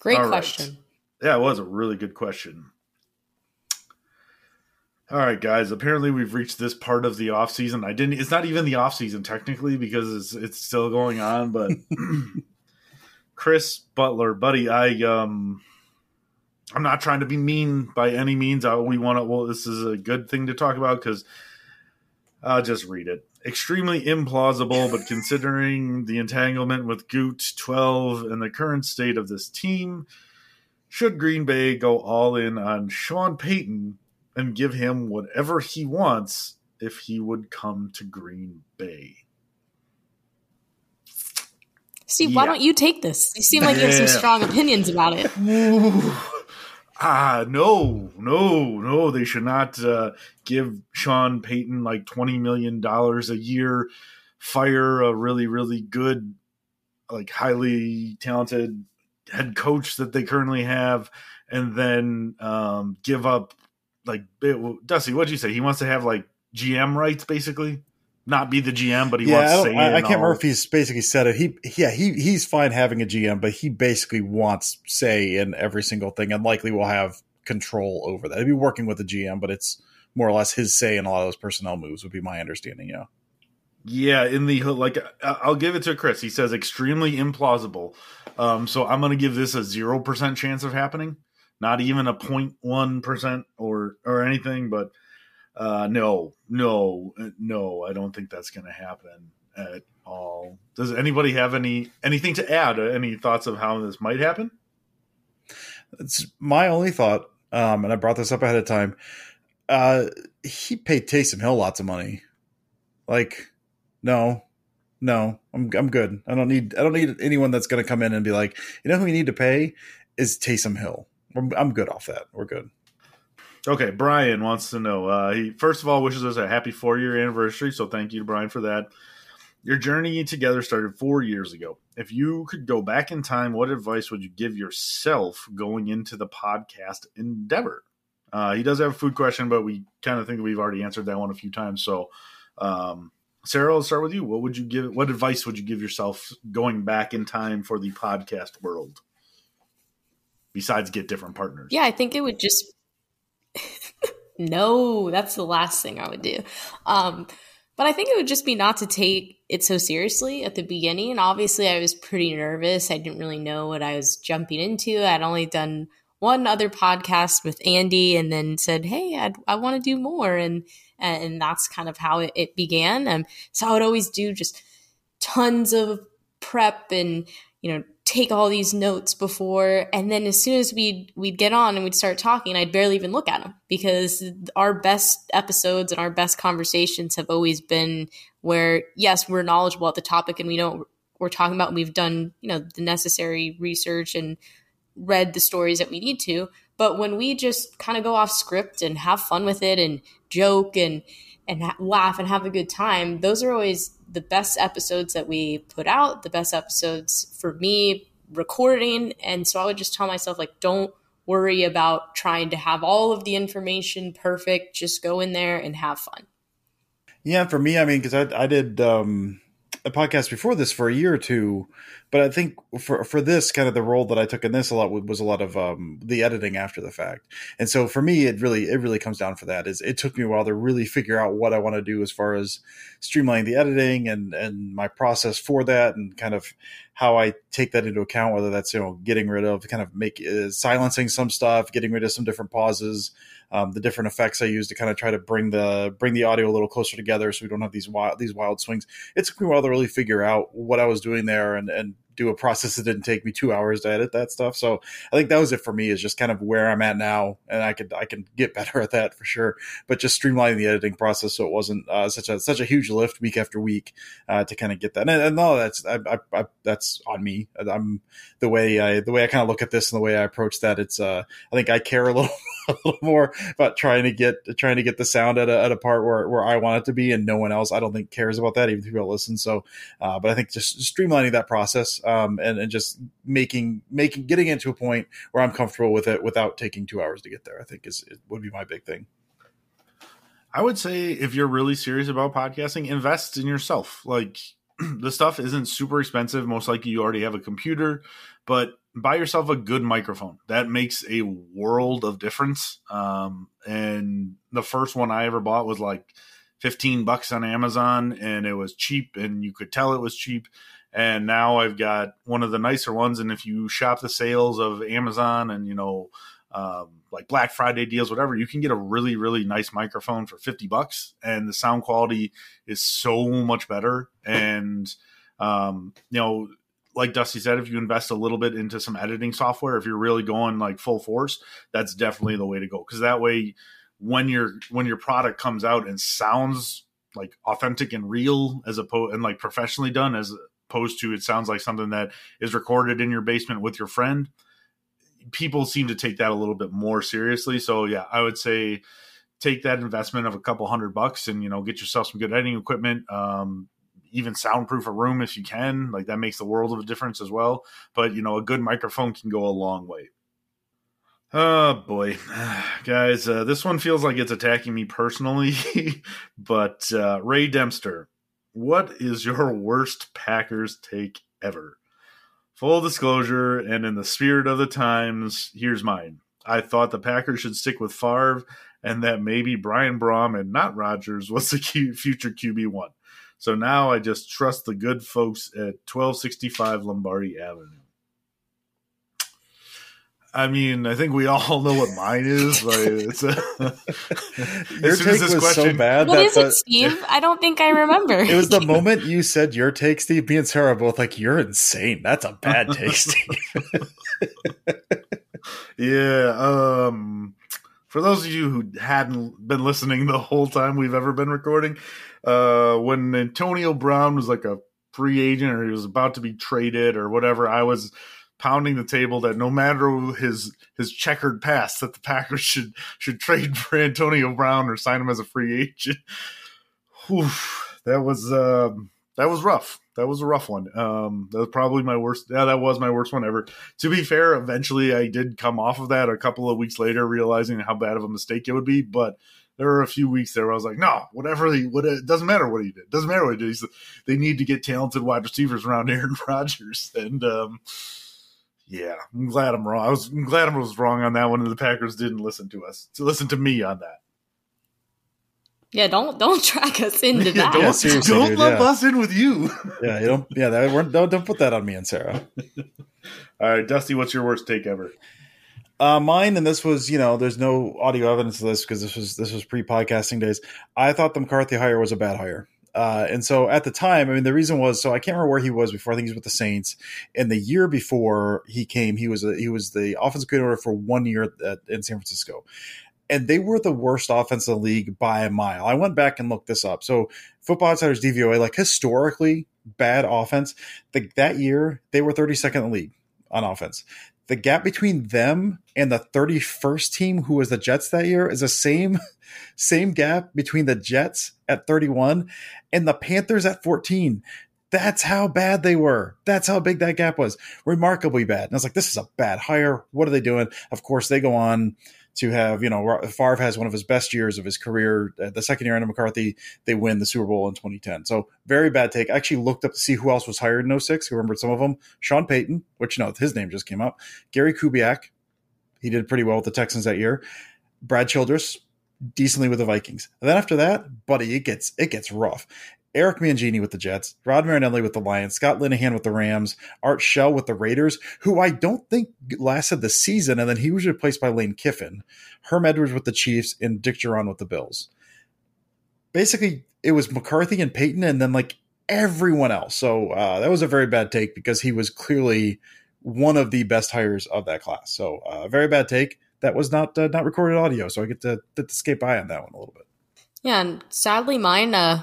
Great All question. Right. Yeah, it was a really good question. All right, guys. Apparently, we've reached this part of the off season. I didn't. It's not even the off season technically because it's it's still going on. But Chris Butler, buddy, I um, I'm not trying to be mean by any means. I, we want to. Well, this is a good thing to talk about because I'll just read it. Extremely implausible, but considering the entanglement with Goot 12 and the current state of this team, should Green Bay go all in on Sean Payton and give him whatever he wants if he would come to Green Bay? Steve, yeah. why don't you take this? You seem like you have some strong opinions about it. ah, no, no, no. They should not uh, give Sean Payton like twenty million dollars a year, fire a really, really good, like highly talented head coach that they currently have, and then um, give up like Dusty. What'd you say? He wants to have like GM rights, basically not be the GM, but he yeah, wants to say I, I can't remember if he's basically said it. He yeah, he he's fine having a GM, but he basically wants say in every single thing and likely will have control over that. He'd be working with the GM, but it's more or less his say in a lot of those personnel moves would be my understanding, yeah. Yeah, in the like I'll give it to Chris. He says extremely implausible. Um so I'm going to give this a 0% chance of happening. Not even a 0.1% or or anything, but uh, no, no, uh, no. I don't think that's going to happen at all. Does anybody have any anything to add? Any thoughts of how this might happen? It's my only thought, um, and I brought this up ahead of time. Uh, he paid Taysom Hill lots of money. Like, no, no, I'm I'm good. I don't need I don't need anyone that's going to come in and be like, you know who we need to pay is Taysom Hill. I'm, good off that. We're good. Okay, Brian wants to know. Uh, he first of all wishes us a happy four year anniversary, so thank you to Brian for that. Your journey together started four years ago. If you could go back in time, what advice would you give yourself going into the podcast endeavor? Uh, he does have a food question, but we kind of think we've already answered that one a few times. So, um, Sarah, I'll start with you. What would you give? What advice would you give yourself going back in time for the podcast world? Besides, get different partners. Yeah, I think it would just no, that's the last thing I would do. Um, but I think it would just be not to take it so seriously at the beginning. And obviously, I was pretty nervous. I didn't really know what I was jumping into. I'd only done one other podcast with Andy, and then said, "Hey, I'd, i want to do more," and and that's kind of how it, it began. Um, so I would always do just tons of prep and you know take all these notes before and then as soon as we'd we'd get on and we'd start talking i'd barely even look at them because our best episodes and our best conversations have always been where yes we're knowledgeable at the topic and we know what we're talking about and we've done you know the necessary research and read the stories that we need to. But when we just kind of go off script and have fun with it and joke and and laugh and have a good time those are always the best episodes that we put out, the best episodes for me recording. And so I would just tell myself, like, don't worry about trying to have all of the information perfect. Just go in there and have fun. Yeah, for me, I mean, because I, I did um, a podcast before this for a year or two, but I think for for this kind of the role that I took in this a lot was a lot of um, the editing after the fact, and so for me it really it really comes down for that is it took me a while to really figure out what I want to do as far as streamlining the editing and and my process for that and kind of how I take that into account whether that's you know getting rid of kind of make uh, silencing some stuff, getting rid of some different pauses um, the different effects I use to kind of try to bring the bring the audio a little closer together, so we don't have these wild these wild swings. It took me a while to really figure out what I was doing there and and do a process that didn't take me two hours to edit that stuff. So I think that was it for me is just kind of where I'm at now. And I could, I can get better at that for sure, but just streamlining the editing process. So it wasn't uh, such a, such a huge lift week after week uh, to kind of get that. And, and no, that's, I, I, I, that's on me. I'm the way I, the way I kind of look at this and the way I approach that. It's, uh, I think I care a little, a little more about trying to get, trying to get the sound at a, at a part where, where I want it to be and no one else, I don't think cares about that, even if people listen. So, uh, but I think just streamlining that process um, and, and just making making getting into a point where I'm comfortable with it without taking two hours to get there. I think is it would be my big thing. I would say if you're really serious about podcasting, invest in yourself. Like the stuff isn't super expensive. Most likely you already have a computer, but buy yourself a good microphone. That makes a world of difference. Um, and the first one I ever bought was like 15 bucks on Amazon and it was cheap and you could tell it was cheap. And now I've got one of the nicer ones. And if you shop the sales of Amazon and, you know, um, like Black Friday deals, whatever, you can get a really, really nice microphone for 50 bucks. And the sound quality is so much better. And, um, you know, like Dusty said, if you invest a little bit into some editing software, if you're really going like full force, that's definitely the way to go. Because that way, when your when your product comes out and sounds like authentic and real, as opposed and like professionally done, as opposed to it sounds like something that is recorded in your basement with your friend, people seem to take that a little bit more seriously. So yeah, I would say take that investment of a couple hundred bucks and you know get yourself some good editing equipment. Um, even soundproof a room if you can. Like that makes the world of a difference as well. But you know, a good microphone can go a long way. Oh boy, guys, uh, this one feels like it's attacking me personally. but uh, Ray Dempster, what is your worst Packers take ever? Full disclosure, and in the spirit of the times, here's mine. I thought the Packers should stick with Favre, and that maybe Brian Brohm and not Rodgers was the future QB one. So now I just trust the good folks at 1265 Lombardi Avenue. I mean, I think we all know what mine is. Like, it's a, your take was question, so bad. What is it, Steve? I don't think I remember. It was the moment you said your take, Steve. Me and Sarah are both like, "You're insane. That's a bad take, Steve." yeah. Um, for those of you who hadn't been listening the whole time we've ever been recording, uh, when Antonio Brown was like a free agent or he was about to be traded or whatever, I was pounding the table that no matter his his checkered past, that the Packers should should trade for Antonio Brown or sign him as a free agent. Whew, that was um, that was rough. That was a rough one. Um, that was probably my worst. Yeah, that was my worst one ever. To be fair, eventually I did come off of that a couple of weeks later, realizing how bad of a mistake it would be. But there were a few weeks there where I was like, no, whatever he it doesn't matter what he did. Doesn't matter what he did. He's, they need to get talented wide receivers around Aaron Rodgers. And um, yeah, I'm glad I'm wrong. I was I'm glad I was wrong on that one, and the Packers didn't listen to us to listen to me on that. Yeah, don't don't track us into that. don't yeah, don't dude, lump yeah. us in with you. yeah, you don't. Yeah, that, don't don't put that on me and Sarah. All right, Dusty, what's your worst take ever? Uh, mine, and this was, you know, there's no audio evidence of this because this was this was pre-podcasting days. I thought the McCarthy hire was a bad hire. Uh, and so at the time, I mean, the reason was so I can't remember where he was before. I think he was with the Saints. And the year before he came, he was a, he was the offensive coordinator for one year at, in San Francisco, and they were the worst offense in the league by a mile. I went back and looked this up. So Football Outsiders DVOA, like historically bad offense, the, that year they were 32nd in the league on offense the gap between them and the 31st team who was the Jets that year is the same same gap between the Jets at 31 and the Panthers at 14. That's how bad they were. That's how big that gap was. Remarkably bad. And I was like, this is a bad hire. What are they doing? Of course, they go on to have, you know, Favre has one of his best years of his career. Uh, the second year under McCarthy, they win the Super Bowl in 2010. So very bad take. I actually looked up to see who else was hired in 06. I remembered some of them. Sean Payton, which, know, his name just came up. Gary Kubiak, he did pretty well with the Texans that year. Brad Childress, decently with the Vikings. And then after that, buddy, it gets it gets rough. Eric Mangini with the Jets, Rod Marinelli with the Lions, Scott Linehan with the Rams, Art Shell with the Raiders, who I don't think lasted the season, and then he was replaced by Lane Kiffin, Herm Edwards with the Chiefs, and Dick Jauron with the Bills. Basically, it was McCarthy and Payton, and then like everyone else. So uh, that was a very bad take because he was clearly one of the best hires of that class. So uh, very bad take. That was not uh, not recorded audio, so I get to, to skate by on that one a little bit. Yeah, and sadly, mine uh,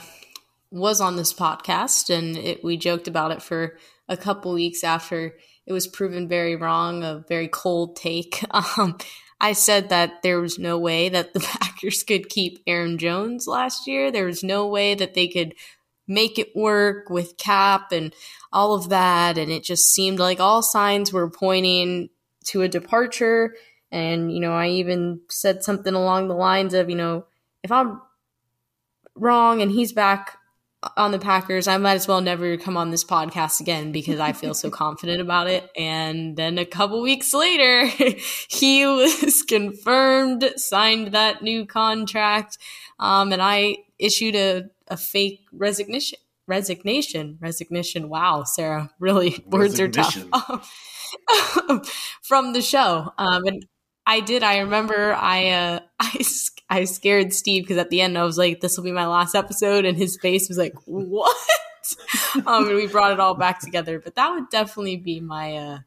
was on this podcast, and it, we joked about it for a couple weeks after it was proven very wrong, a very cold take. Um, I said that there was no way that the Packers could keep Aaron Jones last year. There was no way that they could make it work with cap and all of that. And it just seemed like all signs were pointing to a departure. And, you know, I even said something along the lines of, you know, if I'm wrong and he's back on the Packers, I might as well never come on this podcast again because I feel so confident about it. And then a couple weeks later, he was confirmed, signed that new contract, um, and I issued a, a fake resignation. Resignation, resignation. Wow, Sarah, really, words are tough. From the show, um, and I did. I remember I uh, I I scared Steve because at the end I was like, "This will be my last episode," and his face was like, "What?" um, and we brought it all back together. But that would definitely be my uh,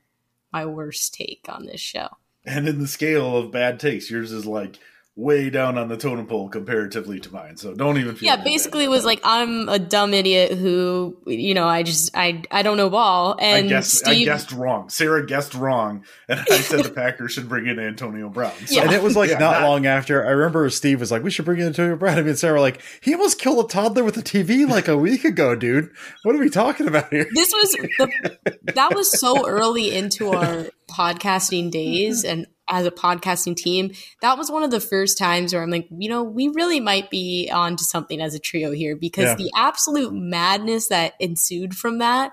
my worst take on this show. And in the scale of bad takes, yours is like way down on the totem pole comparatively to mine. So don't even feel Yeah, basically it was like I'm a dumb idiot who you know, I just I I don't know ball and I guessed, Steve, I guessed wrong. Sarah guessed wrong and I said the Packers should bring in Antonio Brown. So, Yeah. And it was like Yeah, not, not- long after. I remember Steve was like, "We should bring in Antonio Brown." And me and Sarah were like, "He almost killed a toddler with a TV like a week ago, dude. What are we talking about here?" this was the, that was so early into our podcasting days and as a podcasting team that was one of the first times where i'm like you know we really might be on to something as a trio here because Yeah. the absolute madness that ensued from that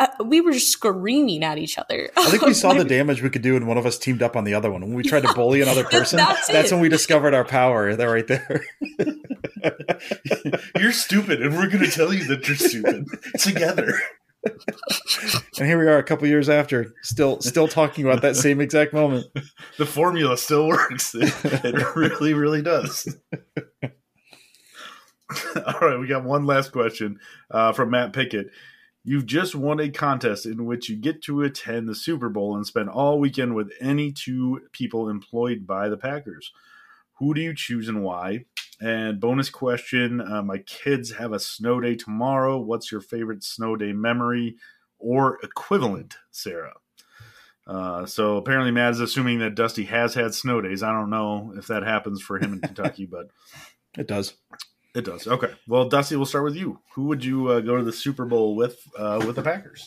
uh, we were screaming at each other I think we saw the damage we could do, and one of us teamed up on the other one. When we tried to bully another person, That's that's, when we discovered our power. That right there. you're stupid and we're going to tell you that you're stupid together. And here we are, a couple years after, still still talking about that same exact moment. The formula still works. It, it really, really does. All right, we got one last question uh, from Matt Pickett. You've just won a contest in which you get to attend the Super Bowl and spend all weekend with any two people employed by the Packers. Who do you choose and why? And bonus question uh, My kids have a snow day tomorrow. What's your favorite snow day memory or equivalent, Sarah? Uh, so apparently, Matt is assuming that Dusty has had snow days. I don't know if that happens for him in Kentucky, but It does. it does. Okay. Well, Dusty, we'll start with you. Who would you uh, go to the Super Bowl with uh, with the Packers?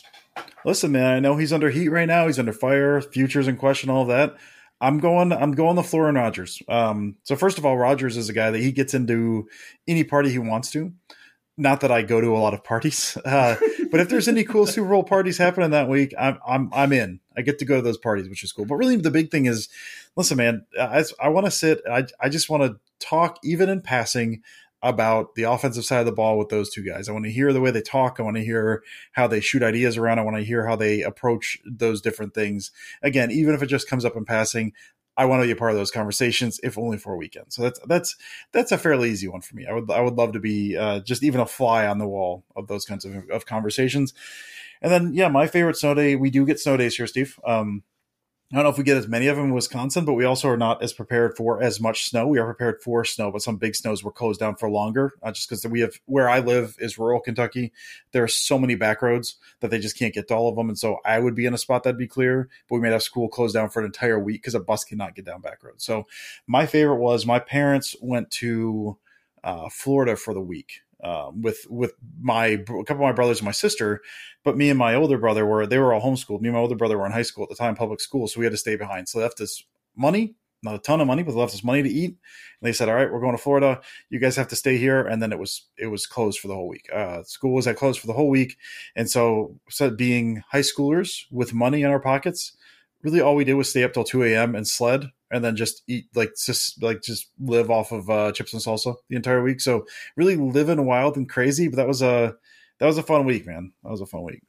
Listen, man, I know he's under heat right now. He's under fire. Futures in question, all that. I'm going. I'm going LaFleur and Rodgers. Um, so first of all, Rodgers is a guy that he gets into any party he wants to. Not that I go to a lot of parties, uh, but if there's any cool Super Bowl parties happening that week, I'm I'm I'm in. I get to go to those parties, which is cool. But really, the big thing is, listen, man, I, I want to sit. I I just want to talk, even in passing, about the offensive side of the ball with those two guys. I want to hear the way they talk. I want to hear how they shoot ideas around. I want to hear how they approach those different things. Again, even if it just comes up in passing, I want to be a part of those conversations, if only for a weekend. So that's that's that's a fairly easy one for me. I would I would love to be uh, just even a fly on the wall of those kinds of, of conversations. And then yeah, my favorite snow day. We do get snow days here, Steve. Um, I don't know if we get as many of them in Wisconsin, but we also are not as prepared for as much snow. We are prepared for snow, but some big snows were closed down for longer, uh, just because we have where I live is rural Kentucky. There are so many back roads that they just can't get to all of them, and so I would be in a spot that'd be clear, but we might have school closed down for an entire week because a bus cannot get down back roads. So my favorite was my parents went to uh, Florida for the week. Uh, with with my a couple of my brothers and my sister, but me and my older brother were they were all homeschooled. Me and my older brother were in high school at the time, public school, so we had to stay behind. So they left us money, not a ton of money, but they left us money to eat. And they said, "All right, we're going to Florida. You guys have to stay here." And then it was it was closed for the whole week. Uh, school was at closed for the whole week, and so said being high schoolers with money in our pockets, really all we did was stay up till two a.m. and sled, and then just eat like just like just live off of uh, chips and salsa the entire week. So really living wild and crazy. But that was a that was a fun week, man. That was a fun week.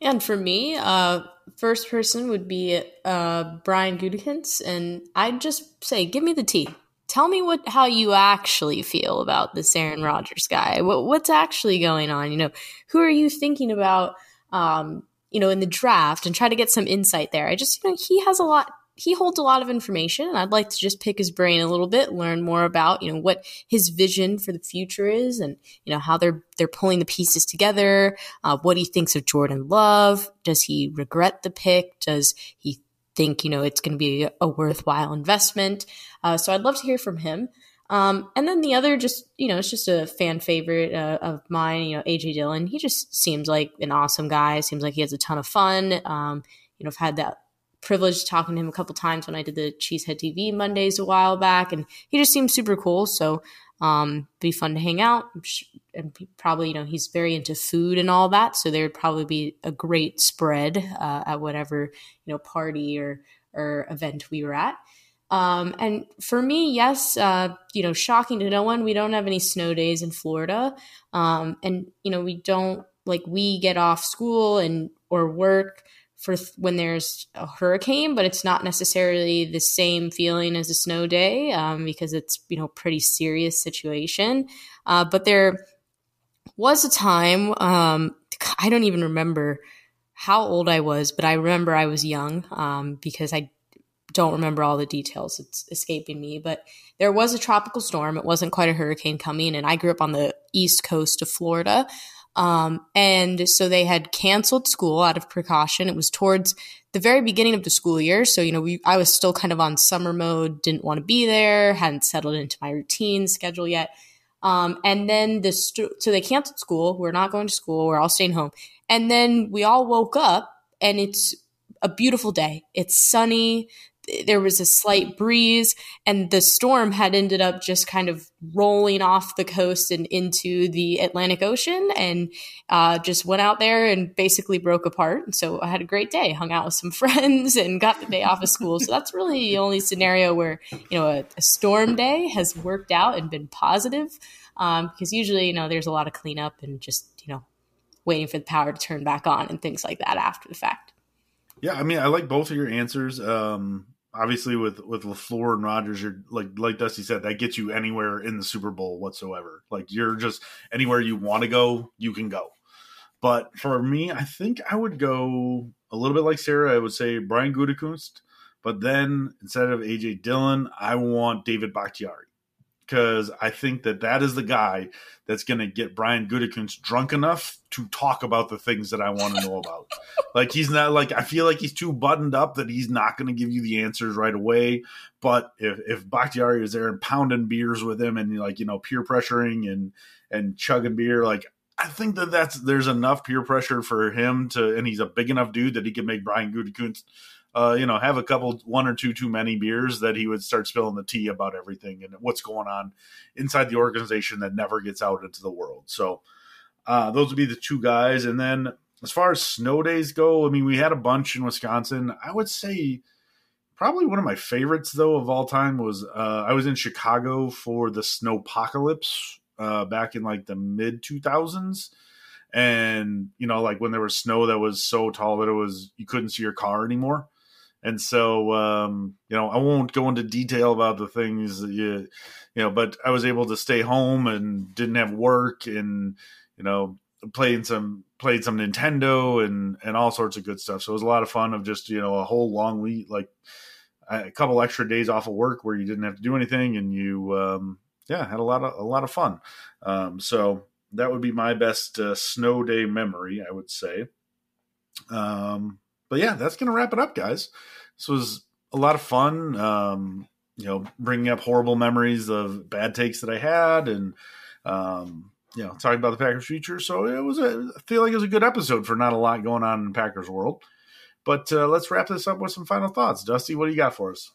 And for me, uh, first person would be uh, Brian Gutekunst, and I'd just say, give me the tea. Tell me what how you actually feel about this Aaron Rodgers guy. What, what's actually going on? You know, who are you thinking about? Um, you know, in the draft, and try to get some insight there. I just, you know, he has a lot. He holds a lot of information, and I'd like to just pick his brain a little bit, learn more about, you know, what his vision for the future is, and you know how they're they're pulling the pieces together. Uh, what he thinks of Jordan Love. Does he regret the pick? Does he think you know it's going to be a worthwhile investment? Uh, so I'd love to hear from him. Um, and then the other, just you know, it's just a fan favorite uh, of mine. You know, AJ Dillon. He just seems like an awesome guy. Seems like he has a ton of fun. Um, you know, I've had that privilege talking to him a couple times when I did the Cheesehead TV Mondays a while back, and he just seems super cool. So Um, be fun to hang out. And probably, you know, he's very into food and all that. So there would probably be a great spread uh, at whatever, you know, party or, or event we were at. Um, and for me, yes, uh, you know, shocking to no one, we don't have any snow days in Florida. Um, and, you know, we don't like we get off school and or work for th- when there's a hurricane, but it's not necessarily the same feeling as a snow day um, because it's you know pretty serious situation. Uh, but there was a time um, I don't even remember how old I was, but I remember I was young um, because I don't remember all the details. It's escaping me, but there was a tropical storm. It wasn't quite a hurricane coming, and I grew up on the east coast of Florida. Um, and so they had canceled school out of precaution. It was towards the very beginning of the school year. So, you know, we, I was still kind of on summer mode, didn't want to be there, hadn't settled into my routine schedule yet. Um, and then the, st- so they canceled school. We're not going to school. We're all staying home. And then we all woke up and it's a beautiful day. It's sunny there was a slight breeze and the storm had ended up just kind of rolling off the coast and into the Atlantic Ocean and uh, just went out there and basically broke apart. So I had a great day, hung out with some friends and got the day off of school. So that's really the only scenario where, you know, a, a storm day has worked out and been positive. Um, because usually, you know, there's a lot of cleanup and just, you know, waiting for the power to turn back on and things like that after the fact. Yeah, I mean, I like both of your answers. Um, obviously with with LaFleur and Rodgers, you're like like Dusty said, that gets you anywhere in the Super Bowl whatsoever. Like you're just anywhere you want to go, you can go. But for me, I think I would go a little bit like Sarah. I would say Brian Gutekunst, but then instead of AJ Dillon, I want David Bakhtiari because I think that that is the guy that's going to get Brian Gutekunst drunk enough to talk about the things that I want to know about. like he's not like I feel like he's too buttoned up that he's not going to give you the answers right away. But if if Bakhtiari is there and pounding beers with him and like you know peer pressuring and and chugging beer, like I think that that's there's enough peer pressure for him to, and he's a big enough dude that he can make Brian Gutekunst uh, you know, have a couple, one or two too many beers, that he would start spilling the tea about everything and what's going on inside the organization that never gets out into the world. So uh, those would be the two guys. And then as far as snow days go, I mean, we had a bunch in Wisconsin. I would say probably one of my favorites though of all time was uh, I was in Chicago for the snowpocalypse uh, back in like the mid 2000s and you know like when there was snow that was so tall that it was you couldn't see your car anymore and so, um, you know, I won't go into detail about the things that you, you know, but I was able to stay home and didn't have work and, you know, playing some, played some Nintendo and, and all sorts of good stuff. So it was a lot of fun of just, you know, a whole long week, like a couple extra days off of work where you didn't have to do anything and you, um, yeah, had a lot of, a lot of fun. Um, so that would be my best uh, snow day memory, I would say. Um, but yeah, that's going to wrap it up, guys. This was a lot of fun. Um, you know, bringing up horrible memories of bad takes that I had, and um, you know, talking about the Packers' future. So it was a, I feel like it was a good episode for not a lot going on in Packers world. But uh, let's wrap this up with some final thoughts. Dusty, what do you got for us?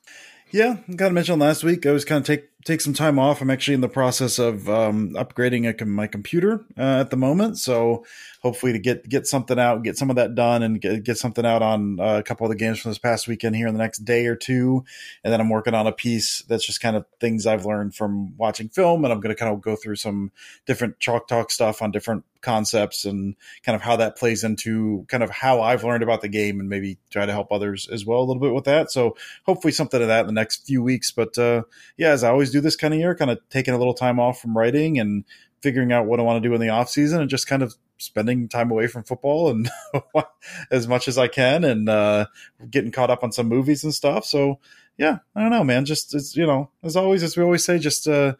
Yeah, kind of mentioned last week. I was kind of take take some time off. I'm actually in the process of um, upgrading a, my computer uh, at the moment, so hopefully to get get something out, get some of that done, and get, get something out on uh, a couple of the games from this past weekend here in the next day or two. And then I'm working on a piece that's just kind of things I've learned from watching film, and I'm going to kind of go through some different chalk talk stuff on different concepts and kind of how that plays into kind of how I've learned about the game, and maybe try to help others as well a little bit with that. So hopefully something of that in the next few weeks. But uh, yeah, as I always do this kind of year, kind of taking a little time off from writing and figuring out what I want to do in the off season and just kind of spending time away from football and as much as I can and uh, getting caught up on some movies and stuff. So yeah, I don't know, man. Just it's you know, as always, as we always say, just uh,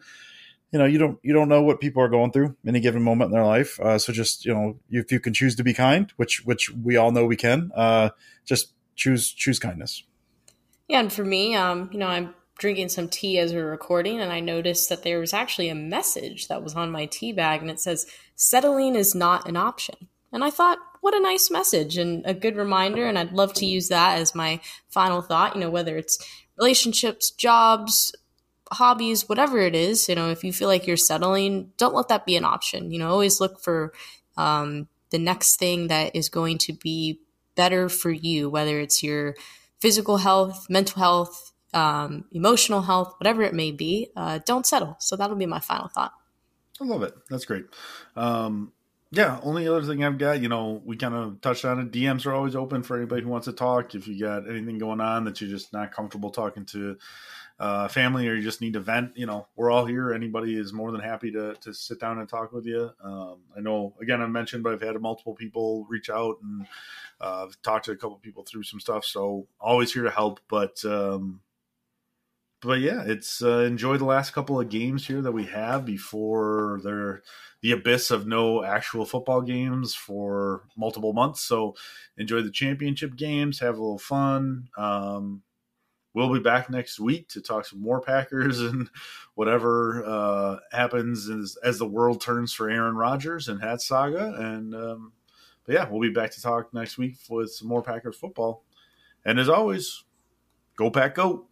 you know, you don't you don't know what people are going through any given moment in their life. Uh, so just you know, if you can choose to be kind, which which we all know we can, uh, just choose choose kindness. Yeah, and for me, um, you know, I'm drinking some tea as we are recording, and I noticed that there was actually a message that was on my tea bag, and it says, Settling is not an option. And I thought, what a nice message and a good reminder. And I'd love to use that as my final thought, you know, whether it's relationships, jobs, hobbies, whatever it is, you know, if you feel like you're settling, don't let that be an option. You know, always look for um, the next thing that is going to be better for you, whether it's your physical health, mental health, um, emotional health, whatever it may be. Uh, don't settle. So that'll be my final thought. I love it. That's great. Um, yeah, only other thing I've got, you know, we kind of touched on it. DMs are always open for anybody who wants to talk. If you got anything going on that you're just not comfortable talking to uh, family or you just need to vent, you know, we're all here. Anybody is more than happy to, to sit down and talk with you. Um, I know, again, I mentioned, but I've had multiple people reach out and uh, I've talked to a couple people through some stuff. So always here to help. But, um, but yeah, it's uh, enjoy the last couple of games here that we have before they're the abyss of no actual football games for multiple months. So enjoy the championship games, have a little fun. Um, we'll be back next week to talk some more Packers and whatever uh, happens as, as the world turns for Aaron Rodgers and Hat Saga. And um, but yeah, we'll be back to talk next week with some more Packers football. And as always, go Pack Go.